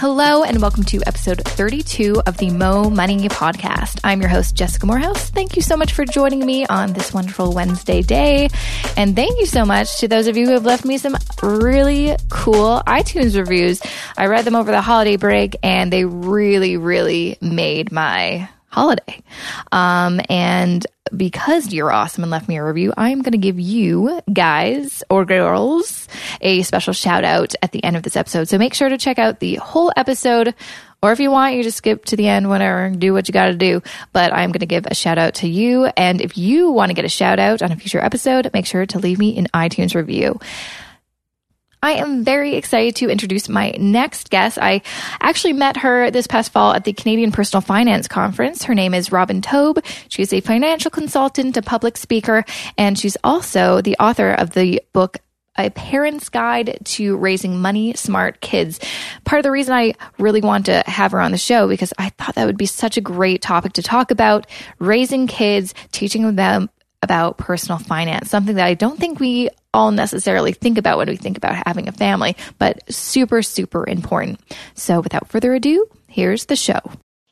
Hello, and welcome to episode 32 of the Mo Money Podcast. I'm your host, Jessica Moorhouse. Thank you so much for joining me on this wonderful Wednesday day. And thank you so much to those of you who have left me some really cool iTunes reviews. I read them over the holiday break, and they really, really made my holiday. Um, and because you're awesome and left me a review, I'm going to give you guys or girls a special shout out at the end of this episode. So make sure to check out the whole episode. Or if you want, you just skip to the end, whatever, do what you got to do. But I'm going to give a shout out to you. And if you want to get a shout out on a future episode, make sure to leave me an iTunes review. I am very excited to introduce my next guest. I actually met her this past fall at the Canadian Personal Finance Conference. Her name is Robin Taub. She's a financial consultant, a public speaker, and she's also the author of the book a parent's guide to raising money smart kids. Part of the reason I really want to have her on the show because I thought that would be such a great topic to talk about raising kids, teaching them about personal finance, something that I don't think we all necessarily think about when we think about having a family, but super, super important. So without further ado, here's the show.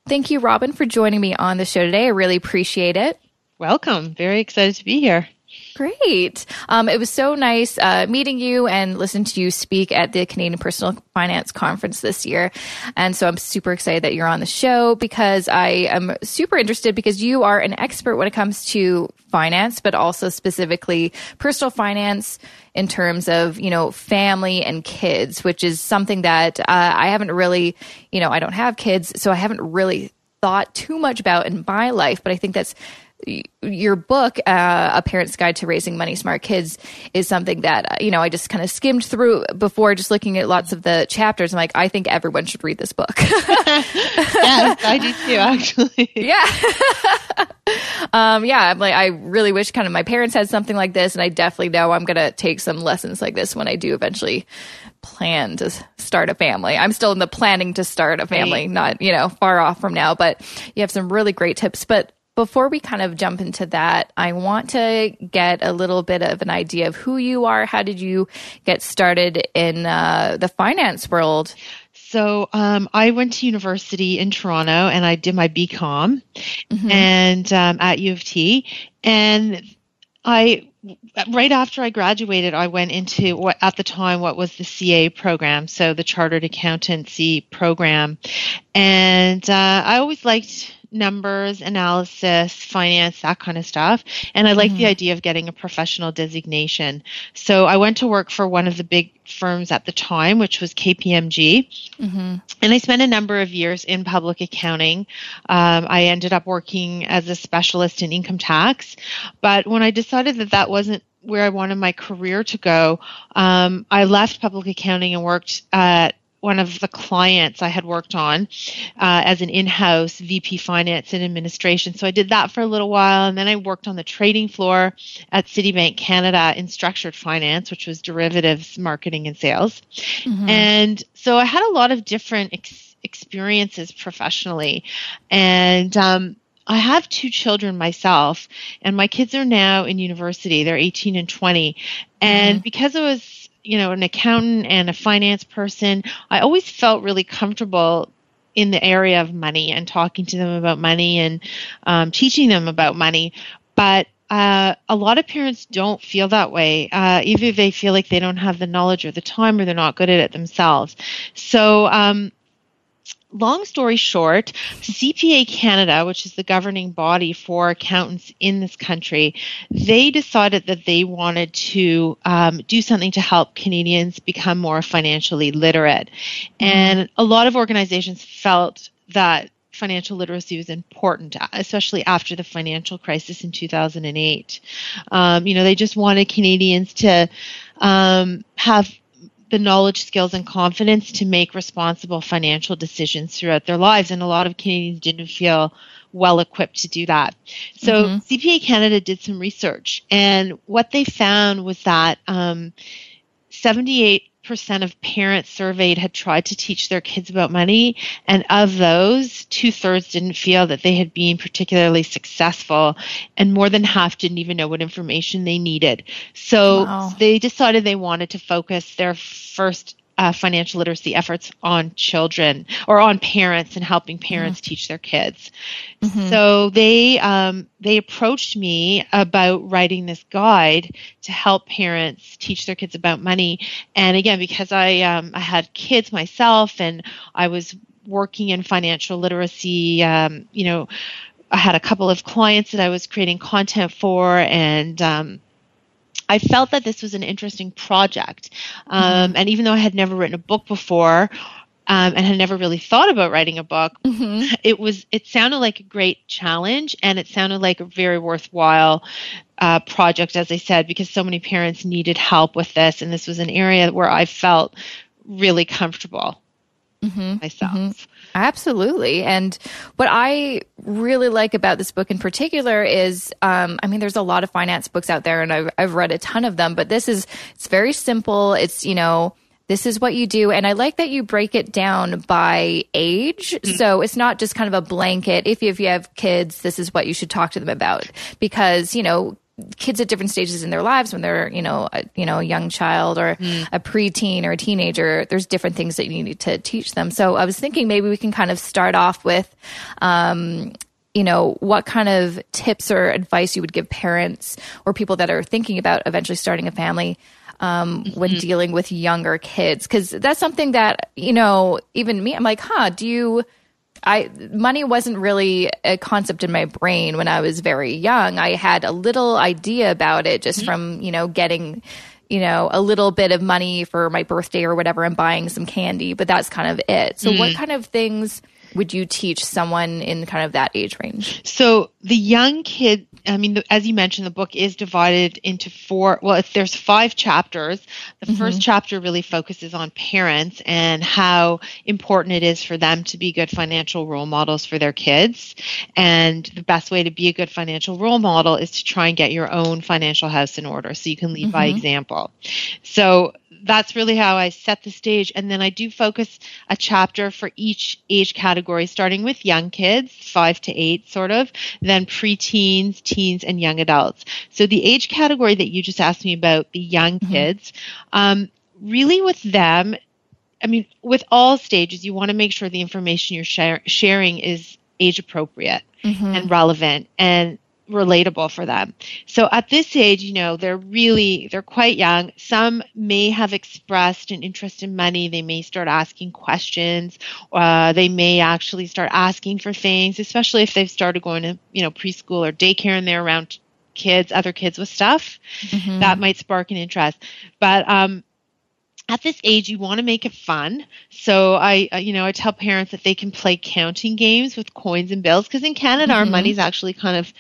Thank you, Robin, for joining me on the show today. I really appreciate it. Welcome. Very excited to be here. Great. Um, it was so nice uh, meeting you and listening to you speak at the Canadian Personal Finance Conference this year. And so I'm super excited that you're on the show because I am super interested because you are an expert when it comes to finance, but also specifically personal finance in terms of, you know, family and kids, which is something that uh, I haven't really, you know, I don't have kids, so I haven't really thought too much about in my life, but I think that's your book, uh, A Parent's Guide to Raising Money Smart Kids, is something that, uh, you know, I just kind of skimmed through before just looking at lots of the chapters. I'm like, I think everyone should read this book. yes, I do too, actually. Yeah. um, yeah, I'm like, I really wish kind of my parents had something like this. And I definitely know I'm going to take some lessons like this when I do eventually plan to start a family. I'm still in the planning to start a family, right. not, you know, far off from now, but you have some really great tips. But before we kind of jump into that, I want to get a little bit of an idea of who you are. How did you get started in uh, the finance world? So um, I went to university in Toronto and I did my BCom mm-hmm. and um, at U of T, and I right after I graduated, I went into what at the time what was the CA program, so the Chartered Accountancy program, and uh, I always liked numbers, analysis, finance, that kind of stuff. And I like mm-hmm. the idea of getting a professional designation. So I went to work for one of the big firms at the time, which was KPMG. Mm-hmm. And I spent a number of years in public accounting. Um, I ended up working as a specialist in income tax. But when I decided that that wasn't where I wanted my career to go, um, I left public accounting and worked at one of the clients I had worked on uh, as an in house VP finance and administration. So I did that for a little while. And then I worked on the trading floor at Citibank Canada in structured finance, which was derivatives marketing and sales. Mm-hmm. And so I had a lot of different ex- experiences professionally. And, um, I have two children myself, and my kids are now in university. They're 18 and 20. And mm-hmm. because I was you know, an accountant and a finance person, I always felt really comfortable in the area of money and talking to them about money and um, teaching them about money. But uh, a lot of parents don't feel that way. Uh, either they feel like they don't have the knowledge or the time, or they're not good at it themselves. So um, long story short, CPA Canada, which is the governing body for accountants in this country, they decided that they wanted to um, do something to help Canadians become more financially literate. Mm-hmm. And a lot of organizations felt that financial literacy was important, especially after the financial crisis in 2008. Um, you know, they just wanted Canadians to um, have the knowledge, skills, and confidence to make responsible financial decisions throughout their lives. And a lot of Canadians didn't feel well equipped to do that. So mm-hmm. CPA Canada did some research, and what they found was that um, 78 percent of parents surveyed had tried to teach their kids about money, and of those, two thirds didn't feel that they had been particularly successful, and more than half didn't even know what information they needed. So wow. they decided they wanted to focus their first uh, financial literacy efforts on children or on parents and helping parents mm-hmm. teach their kids. Mm-hmm. So they um, they approached me about writing this guide to help parents teach their kids about money. And again, because I um, I had kids myself and I was working in financial literacy, um, you know. I had a couple of clients that I was creating content for, and um, I felt that this was an interesting project. Um, mm-hmm. And even though I had never written a book before, um, and had never really thought about writing a book, mm-hmm. it was it sounded like a great challenge, and it sounded like a very worthwhile uh, project, as I said, because so many parents needed help with this, and this was an area where I felt really comfortable mm-hmm. myself. Mm-hmm. Absolutely. And what I really like about this book in particular is, um, I mean, there's a lot of finance books out there and I've, I've read a ton of them, but this is, it's very simple. It's, you know, this is what you do. And I like that you break it down by age. Mm-hmm. So it's not just kind of a blanket. If you, if you have kids, this is what you should talk to them about because, you know, kids at different stages in their lives when they're you know a, you know a young child or mm. a preteen or a teenager there's different things that you need to teach them so i was thinking maybe we can kind of start off with um, you know what kind of tips or advice you would give parents or people that are thinking about eventually starting a family um, mm-hmm. when dealing with younger kids because that's something that you know even me i'm like huh do you I money wasn't really a concept in my brain when I was very young. I had a little idea about it just mm-hmm. from, you know, getting you know, a little bit of money for my birthday or whatever and buying some candy, but that's kind of it. So mm. what kind of things would you teach someone in kind of that age range? So the young kid, I mean, the, as you mentioned, the book is divided into four. Well, there's five chapters. The mm-hmm. first chapter really focuses on parents and how important it is for them to be good financial role models for their kids. And the best way to be a good financial role model is to try and get your own financial house in order so you can lead mm-hmm. by example. So that's really how I set the stage. And then I do focus a chapter for each age category, starting with young kids, five to eight, sort of, then preteens, teens, and young adults. So the age category that you just asked me about, the young mm-hmm. kids, um, really with them, I mean, with all stages, you want to make sure the information you're share- sharing is age appropriate mm-hmm. and relevant. And relatable for them. So at this age, you know, they're really they're quite young. Some may have expressed an interest in money. They may start asking questions. Uh, they may actually start asking for things, especially if they've started going to you know preschool or daycare and they're around kids, other kids with stuff. Mm-hmm. That might spark an interest. But um, at this age you want to make it fun so i you know i tell parents that they can play counting games with coins and bills because in canada mm-hmm. our money's actually kind of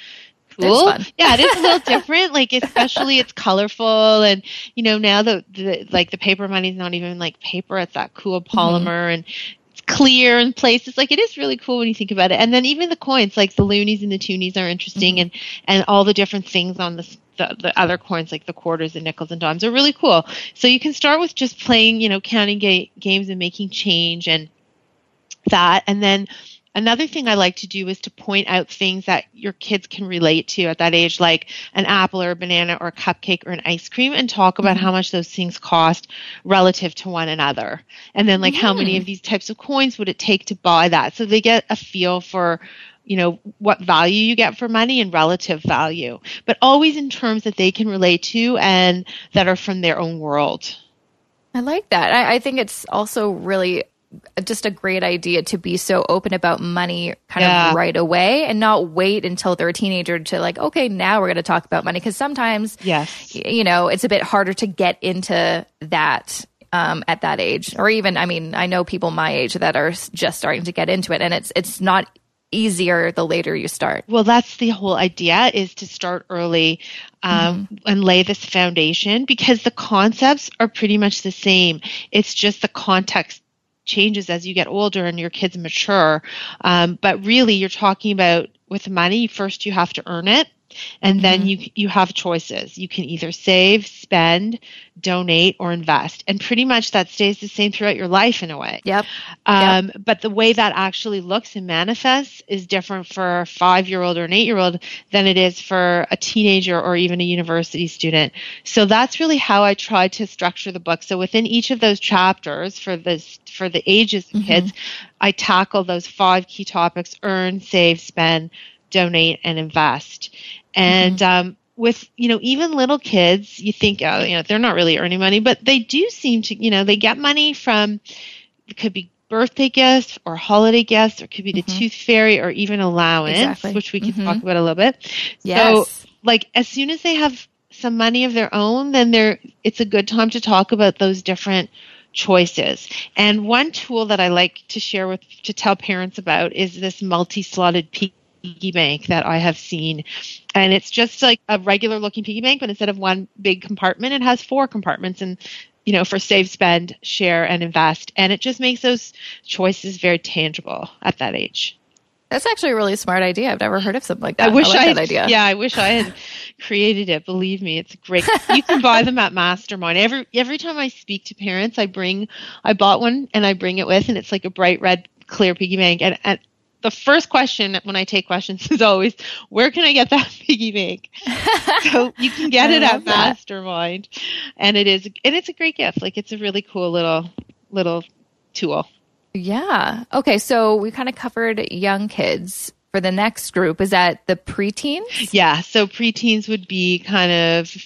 cool. Yeah, it is a little different. Like especially it's colorful and you know now the, the like the paper money is not even like paper. It's that cool mm-hmm. polymer mm-hmm. and it's clear in places. Like it is really cool when you think about it. And then even the coins, like the loonies and the toonies, are interesting, mm-hmm. and and all the different things on the, the the other coins, like the quarters and nickels and dimes, are really cool. So you can start with just playing, you know, counting ga- games and making change and that, and then Another thing I like to do is to point out things that your kids can relate to at that age, like an apple or a banana or a cupcake or an ice cream, and talk about mm-hmm. how much those things cost relative to one another. And then, like, how many of these types of coins would it take to buy that? So they get a feel for you know what value you get for money and relative value but always in terms that they can relate to and that are from their own world i like that i, I think it's also really just a great idea to be so open about money kind yeah. of right away and not wait until they're a teenager to like okay now we're going to talk about money because sometimes yes you know it's a bit harder to get into that um, at that age or even i mean i know people my age that are just starting to get into it and it's it's not easier the later you start. Well, that's the whole idea is to start early um, mm-hmm. and lay this foundation because the concepts are pretty much the same. It's just the context changes as you get older and your kids mature. Um, but really, you're talking about with money, first you have to earn it. And then mm-hmm. you you have choices. You can either save, spend, donate, or invest, and pretty much that stays the same throughout your life in a way. Yep. Um, yep. But the way that actually looks and manifests is different for a five year old or an eight year old than it is for a teenager or even a university student. So that's really how I tried to structure the book. So within each of those chapters for this for the ages of mm-hmm. kids, I tackle those five key topics: earn, save, spend, donate, and invest. And mm-hmm. um, with you know even little kids, you think oh you know they're not really earning money, but they do seem to you know they get money from it could be birthday gifts or holiday gifts, or it could be the mm-hmm. tooth fairy or even allowance, exactly. which we can mm-hmm. talk about a little bit. Yes. So like as soon as they have some money of their own, then they're it's a good time to talk about those different choices. And one tool that I like to share with to tell parents about is this multi-slotted piggy bank that I have seen. And it's just like a regular looking piggy bank, but instead of one big compartment, it has four compartments and you know, for save, spend, share, and invest. And it just makes those choices very tangible at that age. That's actually a really smart idea. I've never heard of something like that. I wish I, like I had, idea. Yeah, I wish I had created it. Believe me, it's great. You can buy them at Mastermind. Every every time I speak to parents, I bring I bought one and I bring it with, and it's like a bright red clear piggy bank. And, and the first question when I take questions is always, "Where can I get that piggy bank?" so you can get it at that. Mastermind, and it is and it's a great gift. Like it's a really cool little little tool. Yeah. Okay. So we kind of covered young kids. For the next group, is that the preteens? Yeah. So preteens would be kind of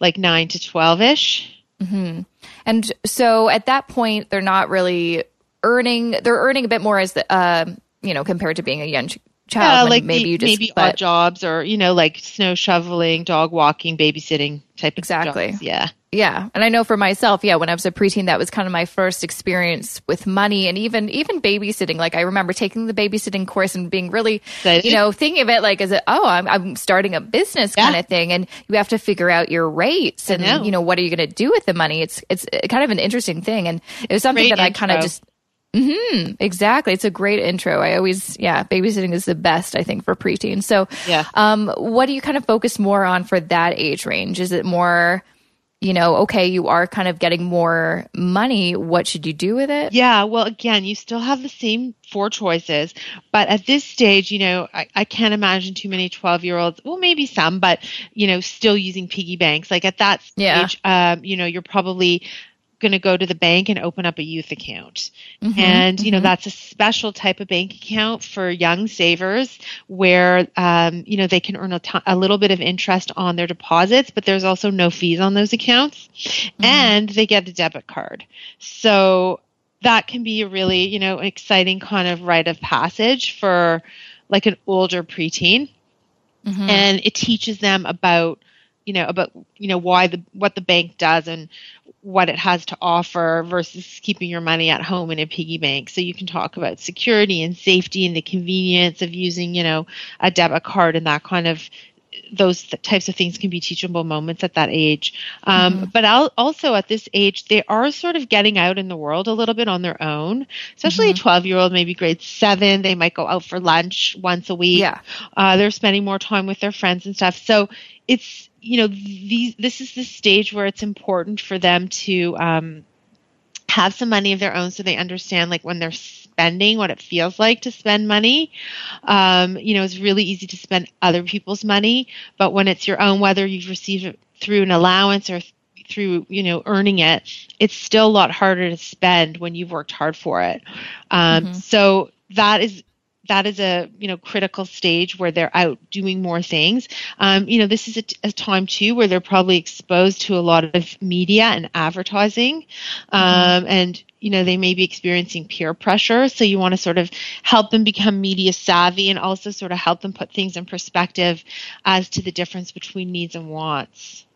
like nine to 12 ish. Mm-hmm. And so at that point, they're not really earning, they're earning a bit more as the, uh, you know, compared to being a young child. Yeah, like maybe you just maybe but, odd jobs or you know, like snow shoveling, dog walking, babysitting type exactly. Jobs. Yeah, yeah, and I know for myself, yeah, when I was a preteen, that was kind of my first experience with money and even even babysitting. Like I remember taking the babysitting course and being really, you know, thinking of it like as a oh, I'm, I'm starting a business yeah. kind of thing, and you have to figure out your rates and know. you know what are you going to do with the money. It's it's kind of an interesting thing, and it was something Great that intro. I kind of just Mm-hmm. Exactly. It's a great intro. I always, yeah, babysitting is the best, I think, for preteens. So, yeah. Um, what do you kind of focus more on for that age range? Is it more you know, okay, you are kind of getting more money. What should you do with it? Yeah, well, again, you still have the same four choices, but at this stage, you know, I, I can't imagine too many 12 year olds, well, maybe some, but, you know, still using piggy banks. Like at that stage, yeah. um, you know, you're probably going to go to the bank and open up a youth account. Mm-hmm, and, you mm-hmm. know, that's a special type of bank account for young savers where, um, you know, they can earn a, t- a little bit of interest on their deposits, but there's also no fees on those accounts. Mm-hmm. And they get a debit card. So that can be a really, you know, exciting kind of rite of passage for like an older preteen. Mm-hmm. And it teaches them about you know about you know why the what the bank does and what it has to offer versus keeping your money at home in a piggy bank. So you can talk about security and safety and the convenience of using you know a debit card and that kind of those types of things can be teachable moments at that age. Um, mm-hmm. But I'll, also at this age, they are sort of getting out in the world a little bit on their own, especially mm-hmm. a 12 year old, maybe grade seven. They might go out for lunch once a week. Yeah. Uh, they're spending more time with their friends and stuff. So it's, you know, these, this is the stage where it's important for them to um, have some money of their own so they understand, like, when they're spending what it feels like to spend money. Um, you know, it's really easy to spend other people's money, but when it's your own, whether you've received it through an allowance or through you know earning it it's still a lot harder to spend when you've worked hard for it um, mm-hmm. so that is that is a you know critical stage where they're out doing more things. Um, you know, this is a, t- a time too where they're probably exposed to a lot of media and advertising, um, mm-hmm. and you know they may be experiencing peer pressure. So you want to sort of help them become media savvy and also sort of help them put things in perspective as to the difference between needs and wants.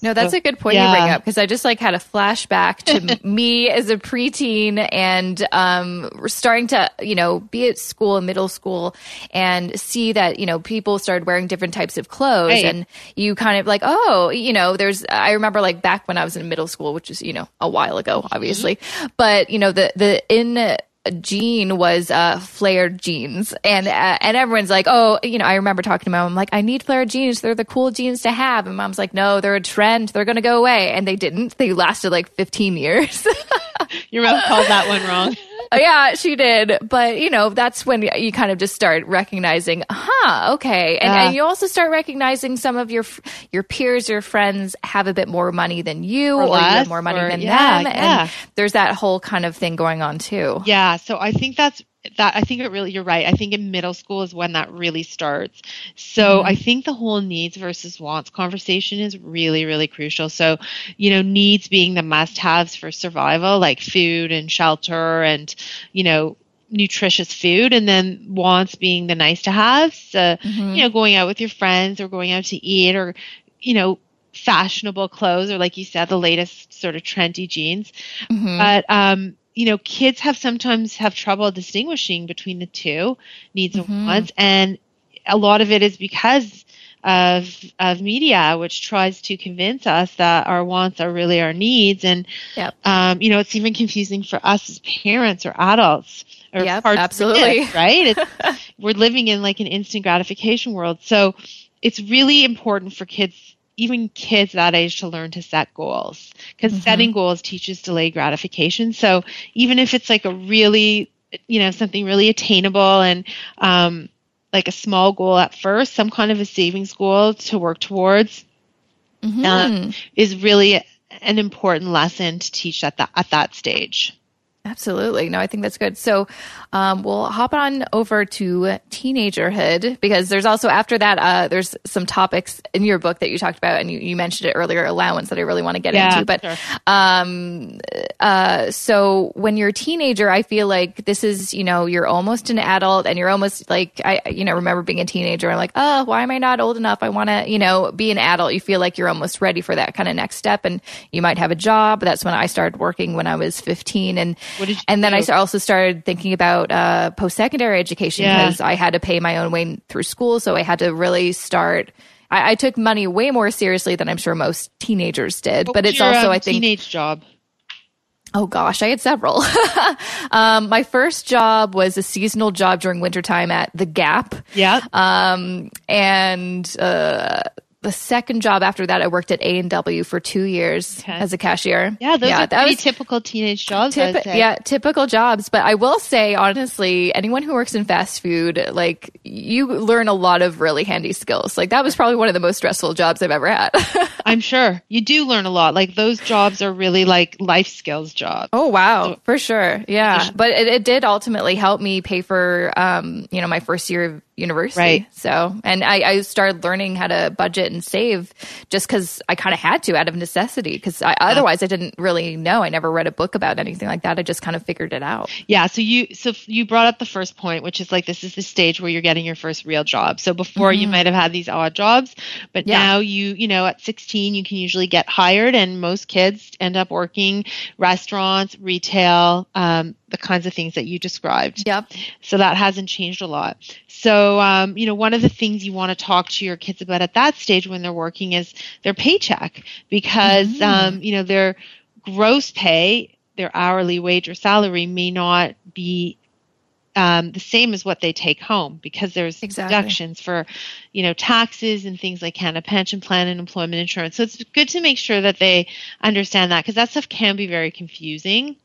No, that's a good point yeah. you bring up because I just like had a flashback to me as a preteen and um, starting to, you know, be at school and middle school and see that, you know, people started wearing different types of clothes right. and you kind of like, oh, you know, there's, I remember like back when I was in middle school, which is, you know, a while ago, obviously, mm-hmm. but, you know, the, the, in, jean was uh, flared jeans, and uh, and everyone's like, oh, you know, I remember talking to mom. I'm like, I need flared jeans. They're the cool jeans to have. And mom's like, no, they're a trend. They're gonna go away, and they didn't. They lasted like 15 years. Your mom called that one wrong. Oh, yeah, she did. But, you know, that's when you kind of just start recognizing, huh, okay. And, yeah. and you also start recognizing some of your your peers, your friends have a bit more money than you, or, or you have more money or, than yeah, them. Yeah. And there's that whole kind of thing going on too. Yeah. So I think that's that I think it really you're right. I think in middle school is when that really starts. So mm-hmm. I think the whole needs versus wants conversation is really really crucial. So, you know, needs being the must-haves for survival like food and shelter and, you know, nutritious food and then wants being the nice to haves, uh, mm-hmm. you know, going out with your friends or going out to eat or you know, fashionable clothes or like you said the latest sort of trendy jeans. Mm-hmm. But um you know, kids have sometimes have trouble distinguishing between the two needs mm-hmm. and wants, and a lot of it is because of of media, which tries to convince us that our wants are really our needs, and yep. um, you know, it's even confusing for us as parents or adults. Or yep, absolutely. right? we're living in like an instant gratification world, so it's really important for kids even kids that age to learn to set goals because mm-hmm. setting goals teaches delayed gratification. So even if it's like a really, you know, something really attainable and, um, like a small goal at first, some kind of a savings goal to work towards, mm-hmm. uh, is really an important lesson to teach at that at that stage. Absolutely. No, I think that's good. So um, we'll hop on over to teenagerhood because there's also after that, uh, there's some topics in your book that you talked about and you, you mentioned it earlier, allowance that I really want to get yeah, into. But sure. um, uh, so when you're a teenager, I feel like this is, you know, you're almost an adult and you're almost like, I, you know, remember being a teenager and like, oh, why am I not old enough? I want to, you know, be an adult. You feel like you're almost ready for that kind of next step and you might have a job. That's when I started working when I was 15 and and then do? I also started thinking about uh, post secondary education because yeah. I had to pay my own way through school. So I had to really start. I, I took money way more seriously than I'm sure most teenagers did. What but it's your, also, um, I think, teenage job. Oh gosh, I had several. um, my first job was a seasonal job during wintertime at the Gap. Yeah. Um, and uh, the second job after that, I worked at A and W for two years okay. as a cashier. Yeah, those yeah, are pretty typical teenage jobs. Yeah, typical jobs. But I will say, honestly, anyone who works in fast food, like you learn a lot of really handy skills. Like that was probably one of the most stressful jobs I've ever had. I'm sure you do learn a lot. Like those jobs are really like life skills jobs. Oh wow, so, for sure. Yeah, but it, it, did ultimately help me pay for, um, you know, my first year of university. Right. So, and I, I started learning how to budget and save just because I kind of had to out of necessity. Because yeah. otherwise, I didn't really know. I never read a book about anything like that. I just kind of figured it out. Yeah. So you so you brought up the first point, which is like this is the stage where you're getting your first real job. So before mm-hmm. you might have had these odd jobs, but yeah. now you you know at 16 you can usually get hired, and most kids end up working restaurants, retail, um, the kinds of things that you described. Yep. So that hasn't changed a lot. So, um, you know, one of the things you want to talk to your kids about at that stage when they're working is their paycheck because, mm-hmm. um, you know, their gross pay, their hourly wage or salary may not be um, the same as what they take home because there's exactly. deductions for, you know, taxes and things like Canada Pension Plan and employment insurance. So it's good to make sure that they understand that because that stuff can be very confusing.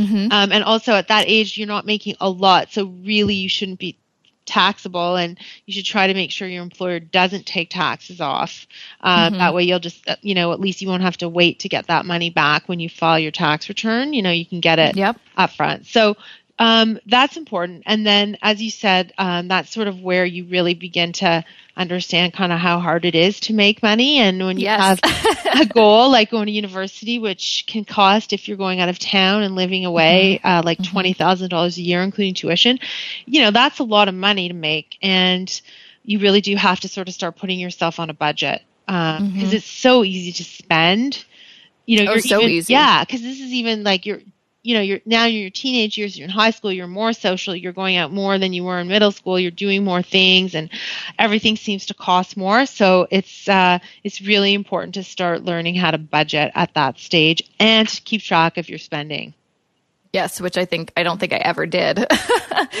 Mm-hmm. Um, and also at that age, you're not making a lot, so really you shouldn't be taxable and you should try to make sure your employer doesn't take taxes off uh, mm-hmm. that way you'll just uh, you know at least you won't have to wait to get that money back when you file your tax return you know you can get it yep. up front so um, that's important and then as you said um, that's sort of where you really begin to understand kind of how hard it is to make money. And when you yes. have a goal like going to university, which can cost if you're going out of town and living away, mm-hmm. uh, like mm-hmm. twenty thousand dollars a year, including tuition, you know that's a lot of money to make, and you really do have to sort of start putting yourself on a budget because um, mm-hmm. it's so easy to spend. You know, oh, you're so even, easy. Yeah, because this is even like you're you know you're now you're your teenage years you're in high school you're more social you're going out more than you were in middle school you're doing more things and everything seems to cost more so it's uh, it's really important to start learning how to budget at that stage and to keep track of your spending Yes, which I think I don't think I ever did.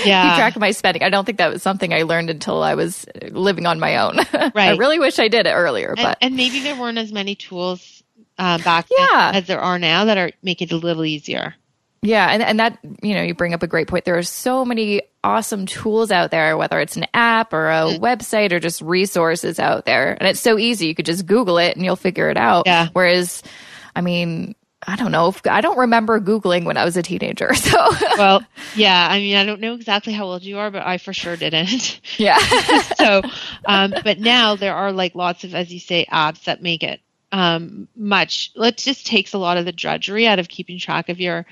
Yeah. Keep track of my spending. I don't think that was something I learned until I was living on my own. right. I really wish I did it earlier, and, but and maybe there weren't as many tools uh, back Yeah. then as there are now that are make it a little easier. Yeah, and and that you know you bring up a great point. There are so many awesome tools out there, whether it's an app or a Mm. website or just resources out there, and it's so easy. You could just Google it and you'll figure it out. Yeah. Whereas, I mean, I don't know. If, I don't remember Googling when I was a teenager. So Well, yeah, I mean, I don't know exactly how old you are, but I for sure didn't. yeah, so, um, but now there are like lots of, as you say, apps that make it um, much. It just takes a lot of the drudgery out of keeping track of your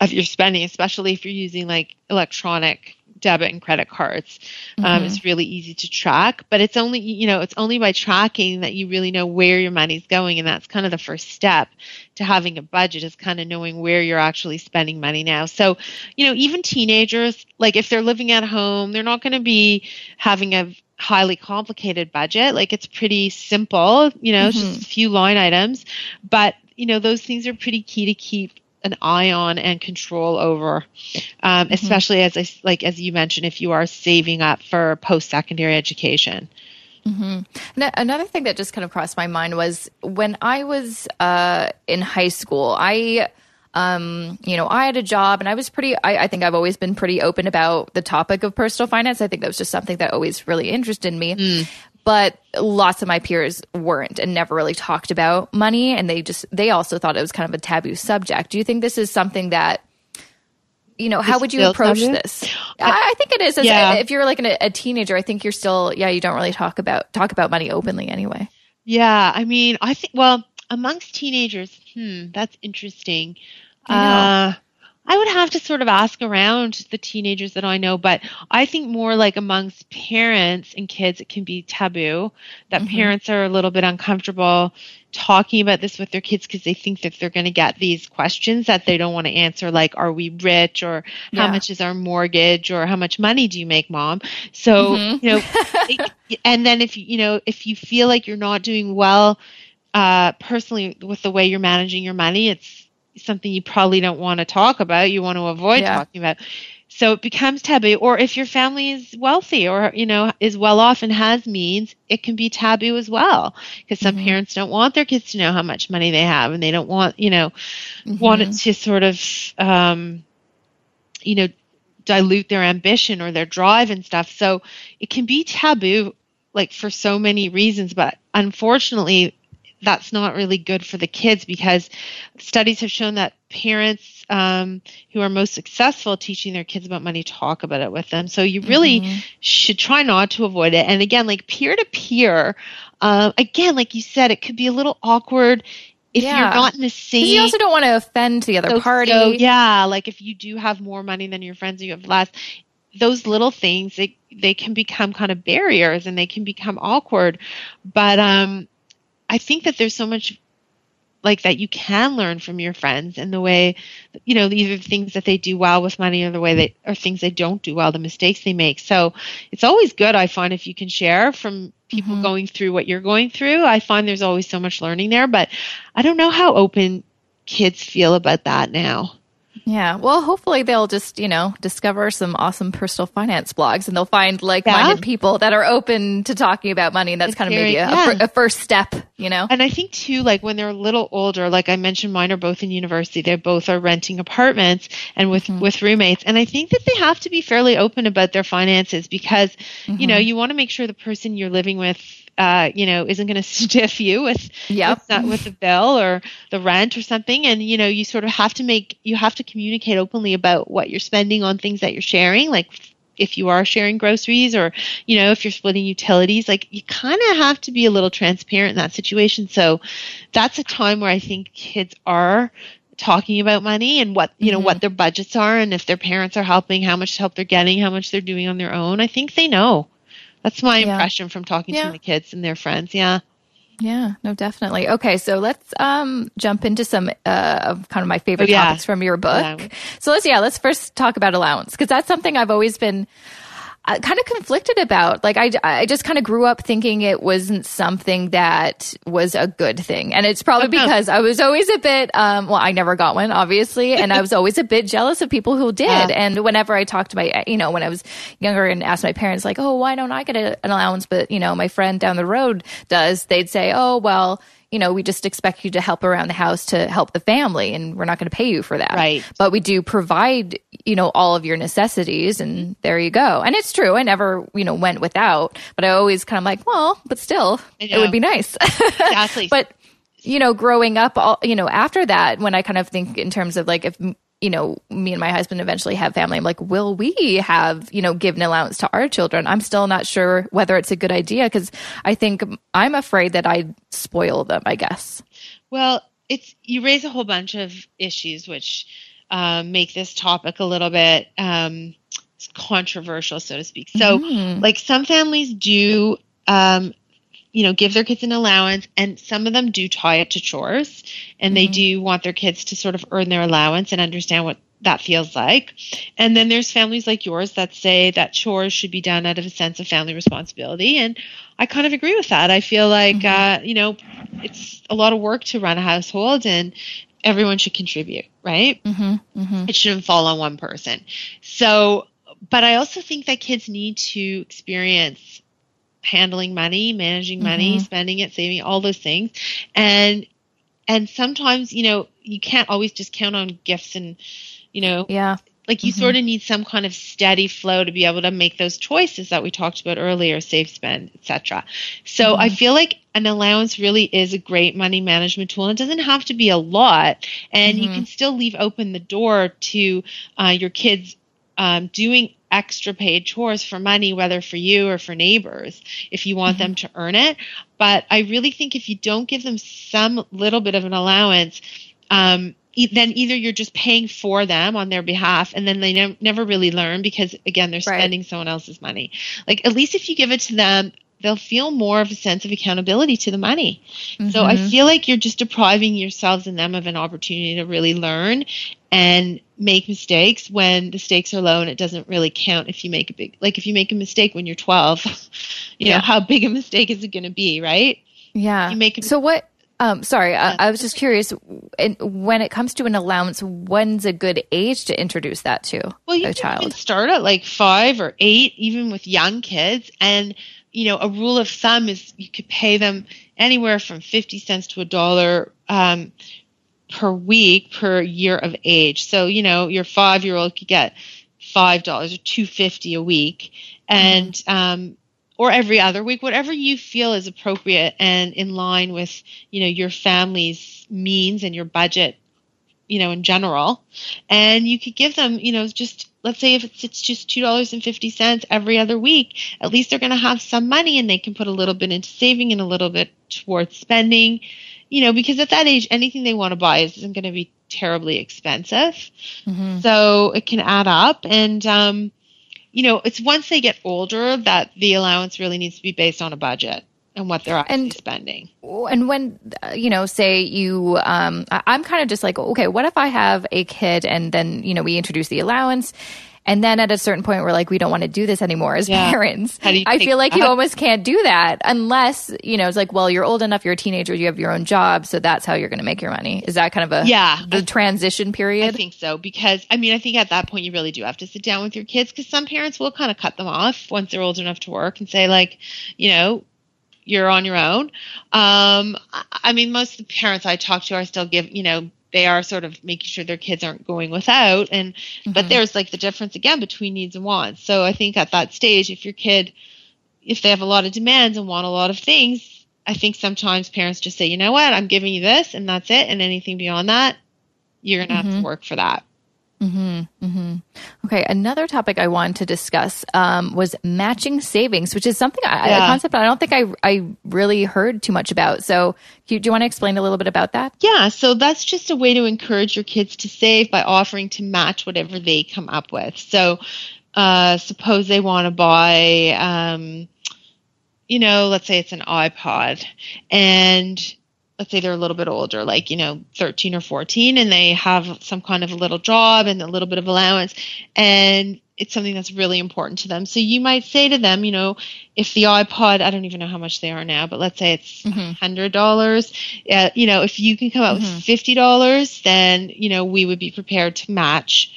of your spending, especially if you're using like electronic debit and credit cards. Um, it's really easy to track, but it's only you know it's only by tracking that you really know where your money's going, and that's kind of the first step to having a budget is kind of knowing where you're actually spending money now. So, you know, even teenagers, like if they're living at home, they're not going to be having a highly complicated budget. Like it's pretty simple, you know, it's just a few line items, but you know, those things are pretty key to keep an eye on and control over, um, especially as I, like as you mentioned, if you are saving up for post secondary education. N- Another thing that just kind of crossed my mind was when I was uh, in high school, I, um, you know, I had a job and I was pretty, I, I think I've always been pretty open about the topic of personal finance. I think that was just something that always really interested me. But lots of my peers weren't and never really talked about money. And they just, they also thought it was kind of a taboo subject. Do you think this is something that, you know, how It's would you approach taboo? this? I, I think it is. As Yeah. If you're like an, a teenager, I think you're still, yeah, you don't really talk about talk about money openly anyway. Yeah, I mean, I think well, amongst teenagers, hmm, that's interesting. I know. Uh, I would have to sort of ask around the teenagers that I know, but I think more like amongst parents and kids, it can be taboo that Mm-hmm. parents are a little bit uncomfortable talking about this with their kids because they think that they're going to get these questions that they don't want to answer, like, are we rich or how Yeah. much is our mortgage or how much money do you make, mom? So, Mm-hmm. you know, and then if you, you know, if you feel like you're not doing well, uh, personally with the way you're managing your money, it's something you probably don't want to talk about. You want to avoid Yeah. talking about. So it becomes taboo. Or if your family is wealthy or, you know, is well off and has means, it can be taboo as well. Because some parents don't want their kids to know how much money they have and they don't want, you know, want it to sort of, um, you know, dilute their ambition or their drive and stuff. So it can be taboo, like for so many reasons. But unfortunately, that's not really good for the kids because studies have shown that parents um, who are most successful teaching their kids about money talk about it with them. So you really should try not to avoid it. And again, like peer to peer, again, like you said, it could be a little awkward if Yeah. you're not in the same. you also don't want to offend the other So- party. so, yeah, like if you do have more money than your friends, you have less. Those little things they they can become kind of barriers and they can become awkward. But um, I think that there's so much like that you can learn from your friends and the way you know either things that they do well with money or the way they or things they don't do well the mistakes they make. So it's always good i find if you can share from people mm-hmm. going through what you're going through. I find there's always so much learning there but i don't know how open kids feel about that now Yeah. Well, hopefully they'll just, you know, discover some awesome personal finance blogs and they'll find like minded Yeah. people that are open to talking about money. And that's And kind of maybe a, sharing- a a first step, you know? And I think too, like when they're a little older, like I mentioned, mine are both in university. They both are renting apartments and with mm-hmm. with roommates. And I think that they have to be fairly open about their finances because, you know, mm-hmm. you want to make sure the person you're living with, uh, you know, isn't going to stiff you with Yep. with, that, with the bill or the rent or something. And you know, you sort of have to make you have to communicate openly about what you're spending on things that you're sharing, like if you are sharing groceries or you know if you're splitting utilities. Like you kind of have to be a little transparent in that situation. So that's a time where i think kids are talking about money and what you know what their budgets are and if their parents are helping how much help they're getting how much they're doing on their own. I think they know that's my Yeah. impression from talking Yeah. to the kids and their friends yeah Yeah, no, definitely. Okay, so let's um, jump into some uh, of kind of my favorite Oh, yeah. topics from your book. Allowance. So let's yeah, let's first talk about allowance because that's something I've always been. Uh, kind of conflicted about. Like I, I just kind of grew up thinking it wasn't something that was a good thing, and it's probably because I was always a bit. Um, well, I never got one, obviously, and I was always a bit jealous of people who did. Yeah. And whenever I talked to my, you know, when I was younger and asked my parents, like, "Oh, why don't I get a, an allowance?" But you know, my friend down the road does. They'd say, "Oh, well." you know, we just expect you to help around the house to help the family and we're not going to pay you for that. Right. But we do provide, you know, all of your necessities and there you go. And it's true. I never, you know, went without, but I always kind of like, well, but still, it would be nice. Exactly. but, you know, growing up, all, you know, after that, when I kind of think in terms of like, if you know, me and my husband eventually have family, I'm like, will we have, you know, give an allowance to our children? I'm still not sure whether it's a good idea because I think I'm afraid that I'd spoil them, I guess. Well, it's, you raise a whole bunch of issues which um, make this topic a little bit um, controversial, so to speak. So, mm. like, some families do um, you know, give their kids an allowance, and some of them do tie it to chores, and mm-hmm. they do want their kids to sort of earn their allowance and understand what that feels like. And then there's families like yours that say that chores should be done out of a sense of family responsibility, and I kind of agree with that. I feel like mm-hmm. uh, you know, it's a lot of work to run a household, and everyone should contribute, right? Mm-hmm. mm-hmm. It shouldn't fall on one person. So, but I also think that kids need to experience handling money, managing money, mm-hmm. spending it, saving, all those things. And and sometimes, you know, you can't always just count on gifts and, you know, yeah. Like you mm-hmm. sort of need some kind of steady flow to be able to make those choices that we talked about earlier, save, spend, etc. So mm-hmm. I feel like an allowance really is a great money management tool. It doesn't have to be a lot, and you mm-hmm. can still leave open the door to uh, your kids um, doing extra paid chores for money, whether for you or for neighbors, if you want mm-hmm. them to earn it. But I really think if you don't give them some little bit of an allowance, um, then either you're just paying for them on their behalf and then they ne- never really learn because again they're spending right. someone else's money like at least if you give it to them they'll feel more of a sense of accountability to the money. Mm-hmm. So I mm-hmm. feel like you're just depriving yourselves and them of an opportunity to really learn and make mistakes when the stakes are low and it doesn't really count if you make a big like if you make a mistake when you're 12 you yeah. know how big a mistake is it going to be right yeah you make a, so what um, sorry. I, I, was just curious. when it comes to an allowance, when's a good age to introduce that to well, you a child? start at like five or eight, even with young kids. And you know, a rule of thumb is you could pay them anywhere from 50 cents to a dollar um, per week per year of age. So, you know, your five year old could get $5 or 250 a week. And, um, or every other week, whatever you feel is appropriate and in line with, you know, your family's means and your budget, you know, in general. And you could give them, you know, just let's say if it's, it's just $2.50 every other week, at least they're going to have some money and they can put a little bit into saving and a little bit towards spending, you know, because at that age, anything they want to buy isn't going to be terribly expensive. Mm-hmm. So it can add up. And, um, you know, it's once they get older that the allowance really needs to be based on a budget and what they're actually and, spending. And when, you know, say you, um, I'm kind of just like, okay, what if I have a kid and then, you know, we introduce the allowance and then at a certain point, we're like, we don't want to do this anymore as yeah. parents. I feel like you almost can't do that unless, you know, it's like, well, you're old enough, you're a teenager, you have your own job. So that's how you're going to make your money. Is that kind of a, yeah, the transition period? I think so. Because, I mean, I think at that point, you really do have to sit down with your kids because some parents will kind of cut them off once they're old enough to work and say, like, you know, you're on your own. Um, I mean, most of the parents I talk to are still give, you know, they are sort of making sure their kids aren't going without and mm-hmm. but there's like the difference again between needs and wants so i think at that stage if your kid if they have a lot of demands and want a lot of things i think sometimes parents just say you know what i'm giving you this and that's it and anything beyond that you're going to mm-hmm. have to work for that Mm-hmm, mm-hmm. Okay, another topic I wanted to discuss um, was matching savings, which is something I, yeah. a concept I don't think I I really heard too much about. So, do you, do you want to explain a little bit about that? Yeah, so that's just a way to encourage your kids to save by offering to match whatever they come up with. So, uh, suppose they want to buy, um, you know, let's say it's an iPod, and let's say they're a little bit older, like, you know, 13 or 14, and they have some kind of a little job and a little bit of allowance, and it's something that's really important to them. So you might say to them, you know, if the iPod, I don't even know how much they are now, but let's say it's Mhm. hundred dollars. Uh, you know, if you can come out Mhm. with fifty dollars, then you know we would be prepared to match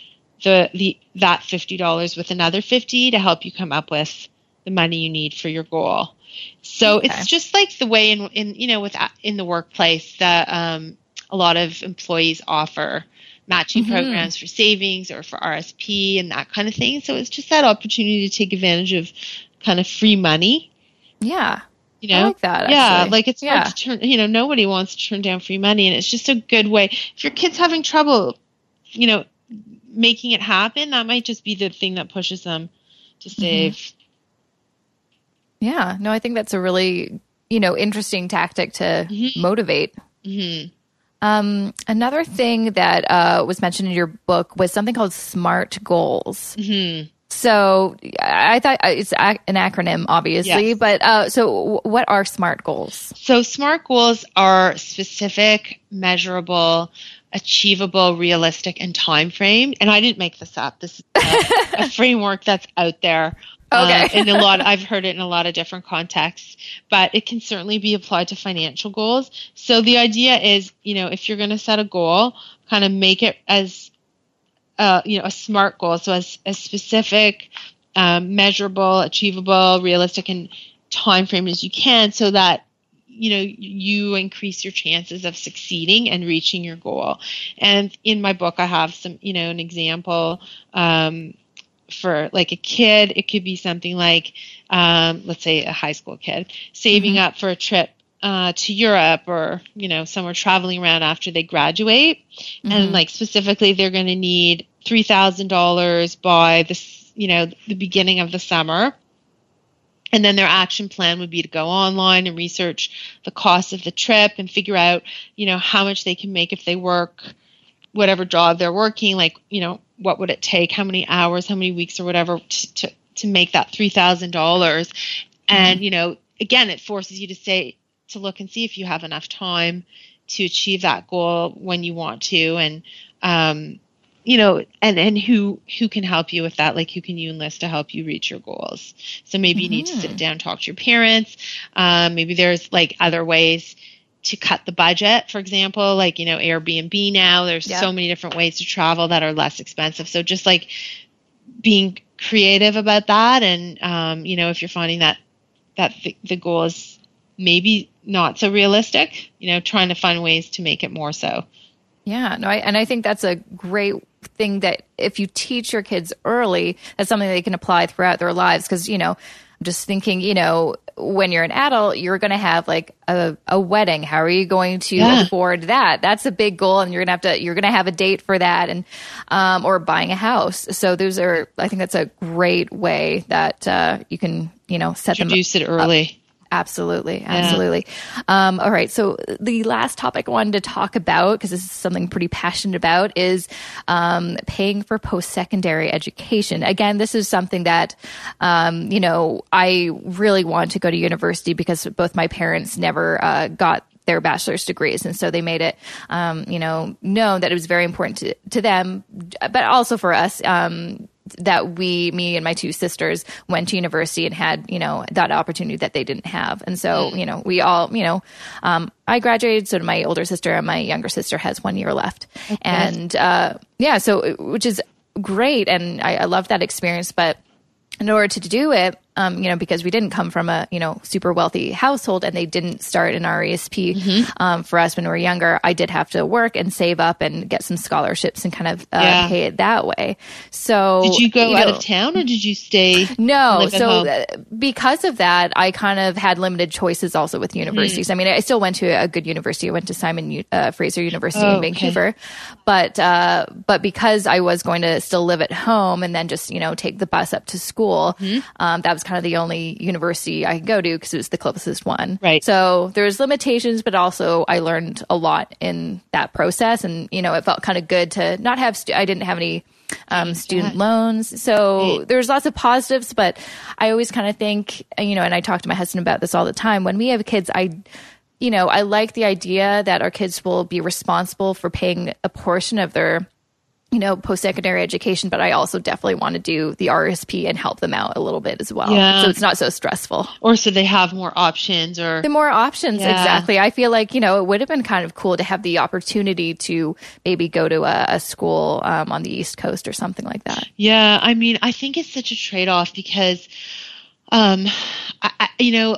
the the that fifty dollars with another fifty to help you come up with the money you need for your goal. So Okay. it's just like the way in in you know with in the workplace that um, a lot of employees offer matching Mhm. programs for savings or for RSP and that kind of thing. So it's just that opportunity to take advantage of kind of free money. Yeah. You know, I like that. yeah, actually. like it's yeah. hard to turn. You know, nobody wants to turn down free money, and it's just a good way. If your kid's having trouble, you know, making it happen, that might just be the thing that pushes them to Mm-hmm. Yeah. No, I think that's a really, you know, interesting tactic to Mhm. motivate. hmm Um, another thing that uh, was mentioned in your book was something called SMART goals. hmm So I I thought uh, it's an acronym, obviously, Yes. but uh, so what are SMART goals? So SMART goals are specific, measurable, achievable, realistic, and time framed. And I didn't make this up. This is a, a framework that's out there. Okay. Uh, in a lot, I've heard it in a lot of different contexts, but it can certainly be applied to financial goals. So the idea is, you know, if you're going to set a goal, kind of make it as, uh, you know, a SMART goal. So as, as specific, um, measurable, achievable, realistic, and time frame as you can, so that you know you increase your chances of succeeding and reaching your goal. And in my book, I have some, you know, an example. Um, for like a kid, it could be something like, um, let's say a high school kid saving Mhm. up for a trip uh, to Europe or you know somewhere traveling around after they graduate, Mhm. and like specifically they're going to need three thousand dollars by this you know the beginning of the summer. And then their action plan would be to go online and research the cost of the trip and figure out, you know, how much they can make if they work whatever job they're working, like, you know, what would it take, how many hours, how many weeks or whatever to, to, to make that $3,000. And, you know, again, it forces you to say, to look and see if you have enough time to achieve that goal when you want to. And, um, you know, and, and who, who can help you with that? Like who can you enlist to help you reach your goals? So maybe you need to sit down, talk to your parents. Um, maybe there's like other ways to cut the budget, for example, like, you know, Airbnb now, there's Yep. so many different ways to travel that are less expensive. So just like being creative about that. And, um, you know, if you're finding that, that the, the goal is maybe not so realistic, you know, trying to find ways to make it more so. Yeah, no, I, and I think that's a great thing that if you teach your kids early, that's something they can apply throughout their lives. Because you know, I'm just thinking, you know, when you're an adult, you're going to have like a, a wedding. How are you going to Yeah. afford that? That's a big goal, and you're gonna have to you're gonna have a date for that, and um, or buying a house. So those are, I think that's a great way that uh, you can you know set them Introduce it early. Absolutely, absolutely. Um, all right. So the last topic I wanted to talk about, because this is something pretty passionate about, is um, paying for post-secondary education. Again, this is something that um, you know I really want to go to university because both my parents never uh, got their bachelor's degrees, and so they made it, um, you know, known that it was very important to, to them, but also for us. Um, that we, me and my two sisters went to university and had, you know, that opportunity that they didn't have. And so, you know, we all, you know, um, I graduated, so my older sister and my younger sister has one year left. And, uh, yeah, so, which is great. And I, I love that experience, but in order to do it, um, you know, because we didn't come from a you know super wealthy household, and they didn't start an RESP Mm-hmm. um, for us when we were younger. I did have to work and save up and get some scholarships and kind of uh, Yeah. pay it that way. So Did you go out know, of town or did you stay? no, so uh, because of that, I kind of had limited choices also with universities. I mean, I still went to a good university. I went to Simon uh, Fraser University Oh, in okay. Vancouver, but uh, but because I was going to still live at home and then just you know take the bus up to school, Mm-hmm. um, that was kind of the only university I could go to because it was the closest one. Right. So there's limitations, but also I learned a lot in that process, and you know it felt kind of good to not have. Stu- I didn't have any um, student loans, so Right. there's lots of positives. But I always kind of think, you know, and I talk to my husband about this all the time. When we have kids, I you know, I like the idea that our kids will be responsible for paying a portion of their you know, post secondary education, but I also definitely want to do the RESP and help them out a little bit as well. Yeah. So it's not so stressful. Or so they have more options or the more options. Yeah. Exactly. I feel like, you know, it would have been kind of cool to have the opportunity to maybe go to a, a school um, on the East Coast or something like that. Yeah. I mean, I think it's such a trade off because, um, I, I, you know,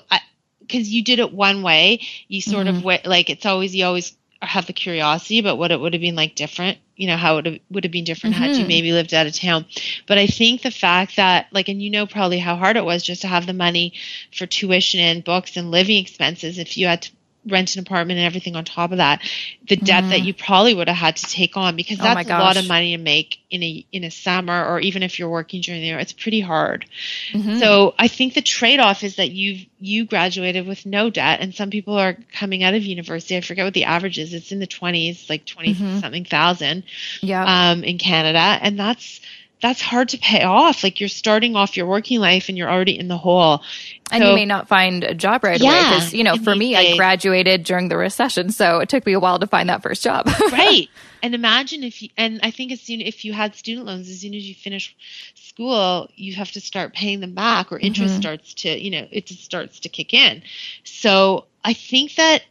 because you did it one way, you sort mm-hmm. of like it's always you always have the curiosity about what it would have been like different you know how it would have, been different mm-hmm. had you mm-hmm. maybe lived out of town but i think the fact that like and you know probably how hard it was just to have the money for tuition and books and living expenses if you had to rent an apartment and everything on top of that, the debt mm. that you probably would have had to take on because oh that's oh a lot of money to make in a in a summer or even if you're working during the year, it's pretty hard. Mm-hmm. So I think the trade off is that you you graduated with no debt and some people are coming out of university. I forget what the average is. It's in the twenties, like 20 mm-hmm. something thousand yeah. um, in Canada. And that's that's hard to pay off. Like you're starting off your working life and you're already in the hole. And so, you may not find a job right yeah, away because, you know, for me, I graduated during the recession. So it took me a while to find that first job. right. And imagine if you, and I think as soon, if you had student loans, as soon as you finish school, you have to start paying them back or interest mm-hmm. starts to, you know, it just starts to kick in. So I think that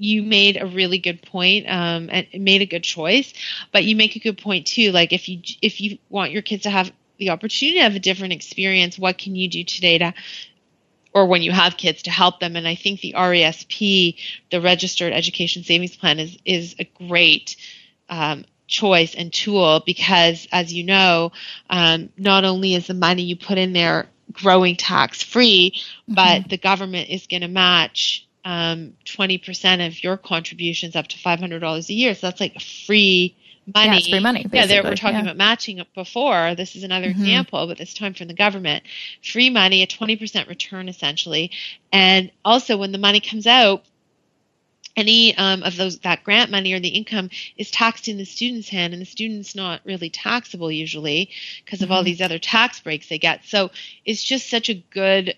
you made a really good point um, and made a good choice but you make a good point too like if you if you want your kids to have the opportunity to have a different experience what can you do today to or when you have kids to help them and i think the resp the registered education savings plan is is a great um, choice and tool because as you know um, not only is the money you put in there growing tax free mm-hmm. but the government is going to match um, 20% of your contributions up to $500 a year. So that's like free money. Yeah, it's free money. Basically. Yeah, we're talking yeah. about matching before. This is another mm-hmm. example, but this time from the government. Free money, a 20% return essentially. And also when the money comes out, any um, of those that grant money or the income is taxed in the student's hand and the student's not really taxable usually because mm-hmm. of all mm-hmm. these other tax breaks they get so it's just such a good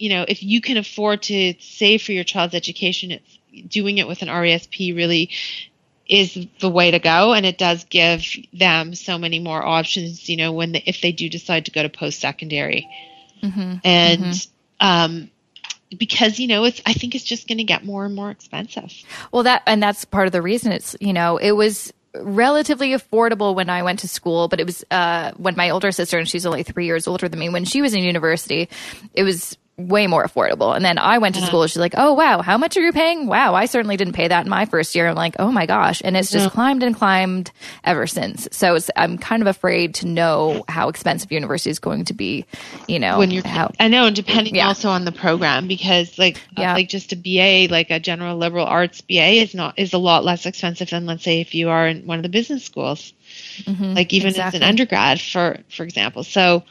you know, if you can afford to save for your child's education, it's doing it with an RESP really is the way to go and it does give them so many more options you know when they, if they do decide to go to post secondary mm-hmm. and mm-hmm. um because you know it's i think it's just going to get more and more expensive well that and that's part of the reason it's you know it was relatively affordable when I went to school, but it was uh, when my older sister, and she's only three years older than me, when she was in university, it was way more affordable. And then I went to school. She's like, "Oh wow, how much are you paying?" Wow, I certainly didn't pay that in my first year. I'm like, "Oh my gosh!" And it's just yeah. climbed and climbed ever since. So I'm kind of afraid to know how expensive university is going to be. You know, when you're, how, I know, and depending yeah. also on the program because like uh, yeah. like just a BA, like a general liberal arts BA, is not is a lot less expensive than let's say if you are in one of the business schools, mm-hmm, like even exactly. as an undergrad, for for example. So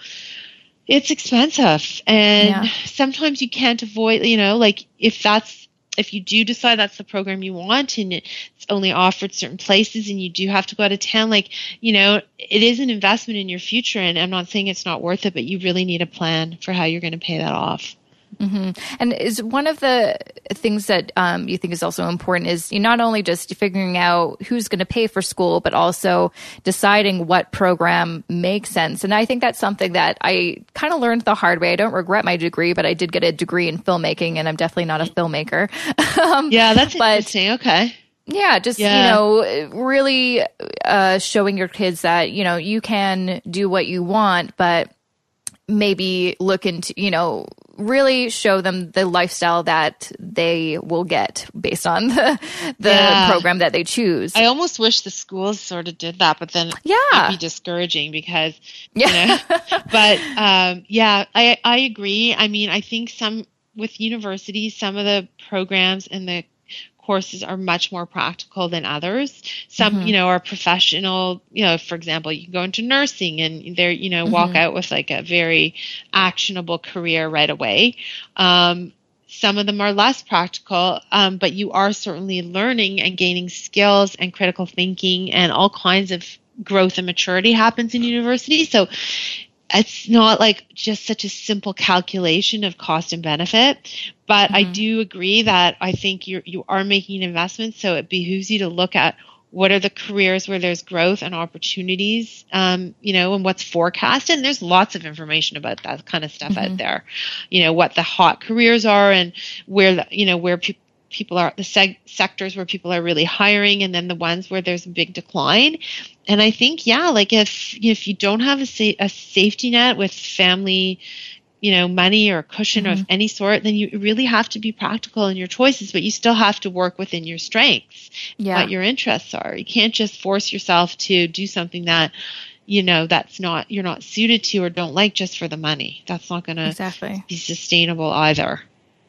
it's expensive. And yeah. sometimes you can't avoid you know like if that's if you do decide that's the program you want and it's only offered certain places and you do have to go out of town like you know it is an investment in your future. And i'm not saying it's not worth it but you really need a plan for how you're going to pay that off Mm-hmm. And is one of the things that um, you think is also important is you not only just figuring out who's going to pay for school, but also deciding what program makes sense. And I think that's something that I kind of learned the hard way. I don't regret my degree, but I did get a degree in filmmaking, and I'm definitely not a filmmaker. um, yeah, that's but, interesting. Okay. Yeah, just yeah. you know, really uh, showing your kids that you know you can do what you want, but maybe look into you know really show them the lifestyle that they will get based on the the yeah. program that they choose. I almost wish the schools sort of did that, but then yeah, it'd be discouraging because yeah. You know, but um, yeah, I I agree. I mean, I think some with universities, some of the programs and the courses are much more practical than others. Some, mm-hmm. you know, are professional, you know, for example, you can go into nursing and they're, you know, mm-hmm. walk out with like a very actionable career right away. Um, some of them are less practical, um, but you are certainly learning and gaining skills and critical thinking and all kinds of growth and maturity happens in university. So it's not like just such a simple calculation of cost and benefit but mm-hmm. i do agree that i think you you are making an investment so it behooves you to look at what are the careers where there's growth and opportunities um, you know and what's forecast and there's lots of information about that kind of stuff mm-hmm. out there you know what the hot careers are and where the, you know where people people are the seg- sectors where people are really hiring and then the ones where there's a big decline and i think yeah like if if you don't have a, sa- a safety net with family you know money or a cushion mm-hmm. of any sort then you really have to be practical in your choices but you still have to work within your strengths yeah. what your interests are you can't just force yourself to do something that you know that's not you're not suited to or don't like just for the money that's not going to exactly. be sustainable either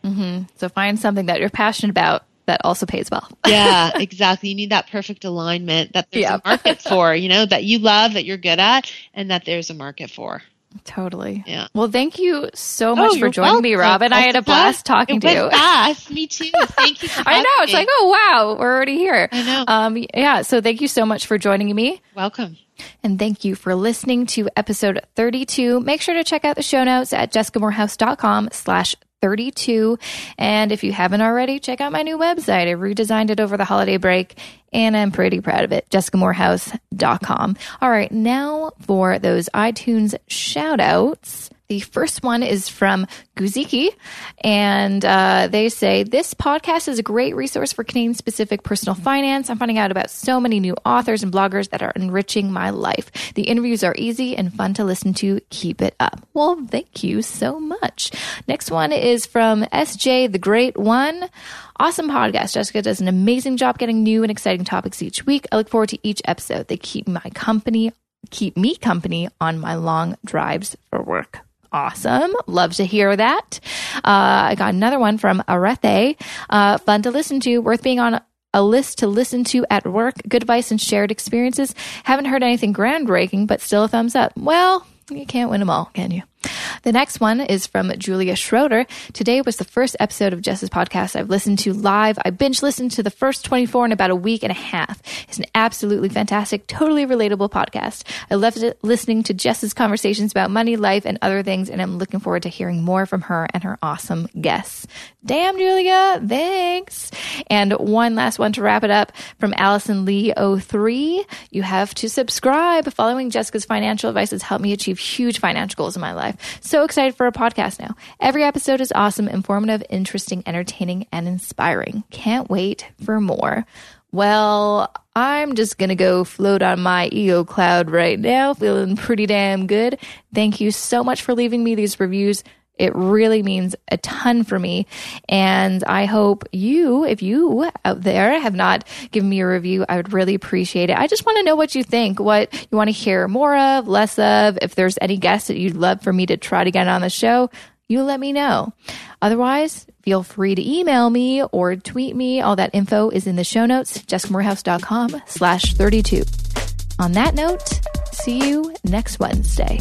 mm-hmm. so find something that you're passionate about that also pays well. yeah, exactly. You need that perfect alignment that there's a market for, you know, that you love, that you're good at, and that there's a market for. Totally. Yeah. Well, thank you so much oh, for joining welcome. me, Robin. I had a blast talking it to you. Fast. Me too. Thank you. I know. It's me. like, oh wow, we're already here. I know. Um, yeah. So thank you so much for joining me. Welcome. And thank you for listening to episode 32. Make sure to check out the show notes at jessicamoorhouse.com slash 32. And if you haven't already, check out my new website. I redesigned it over the holiday break and I'm pretty proud of it. JessicaMoorhouse.com. All right, now for those iTunes shout outs. The first one is from Guziki, and uh, they say this podcast is a great resource for Canadian specific personal finance. I'm finding out about so many new authors and bloggers that are enriching my life. The interviews are easy and fun to listen to. Keep it up. Well, thank you so much. Next one is from SJ, the Great One. Awesome podcast. Jessica does an amazing job getting new and exciting topics each week. I look forward to each episode. They keep my company, keep me company on my long drives for work. Awesome. Love to hear that. Uh, I got another one from Arethe. Uh, fun to listen to, worth being on a list to listen to at work, good advice and shared experiences. Haven't heard anything groundbreaking, but still a thumbs up. Well, you can't win them all, can you? The next one is from Julia Schroeder. Today was the first episode of Jess's podcast I've listened to live. I binge listened to the first 24 in about a week and a half. It's an absolutely fantastic, totally relatable podcast. I loved listening to Jess's conversations about money, life, and other things, and I'm looking forward to hearing more from her and her awesome guests. Damn, Julia, thanks. And one last one to wrap it up from Allison Lee 03. You have to subscribe. Following Jessica's financial advice has helped me achieve huge financial goals in my life. So excited for a podcast now. Every episode is awesome, informative, interesting, entertaining, and inspiring. Can't wait for more. Well, I'm just going to go float on my ego cloud right now, feeling pretty damn good. Thank you so much for leaving me these reviews. It really means a ton for me. And I hope you, if you out there have not given me a review, I would really appreciate it. I just want to know what you think, what you want to hear more of, less of. If there's any guests that you'd love for me to try to get on the show, you let me know. Otherwise, feel free to email me or tweet me. All that info is in the show notes, jessicamoorhouse.com slash 32. On that note, see you next Wednesday.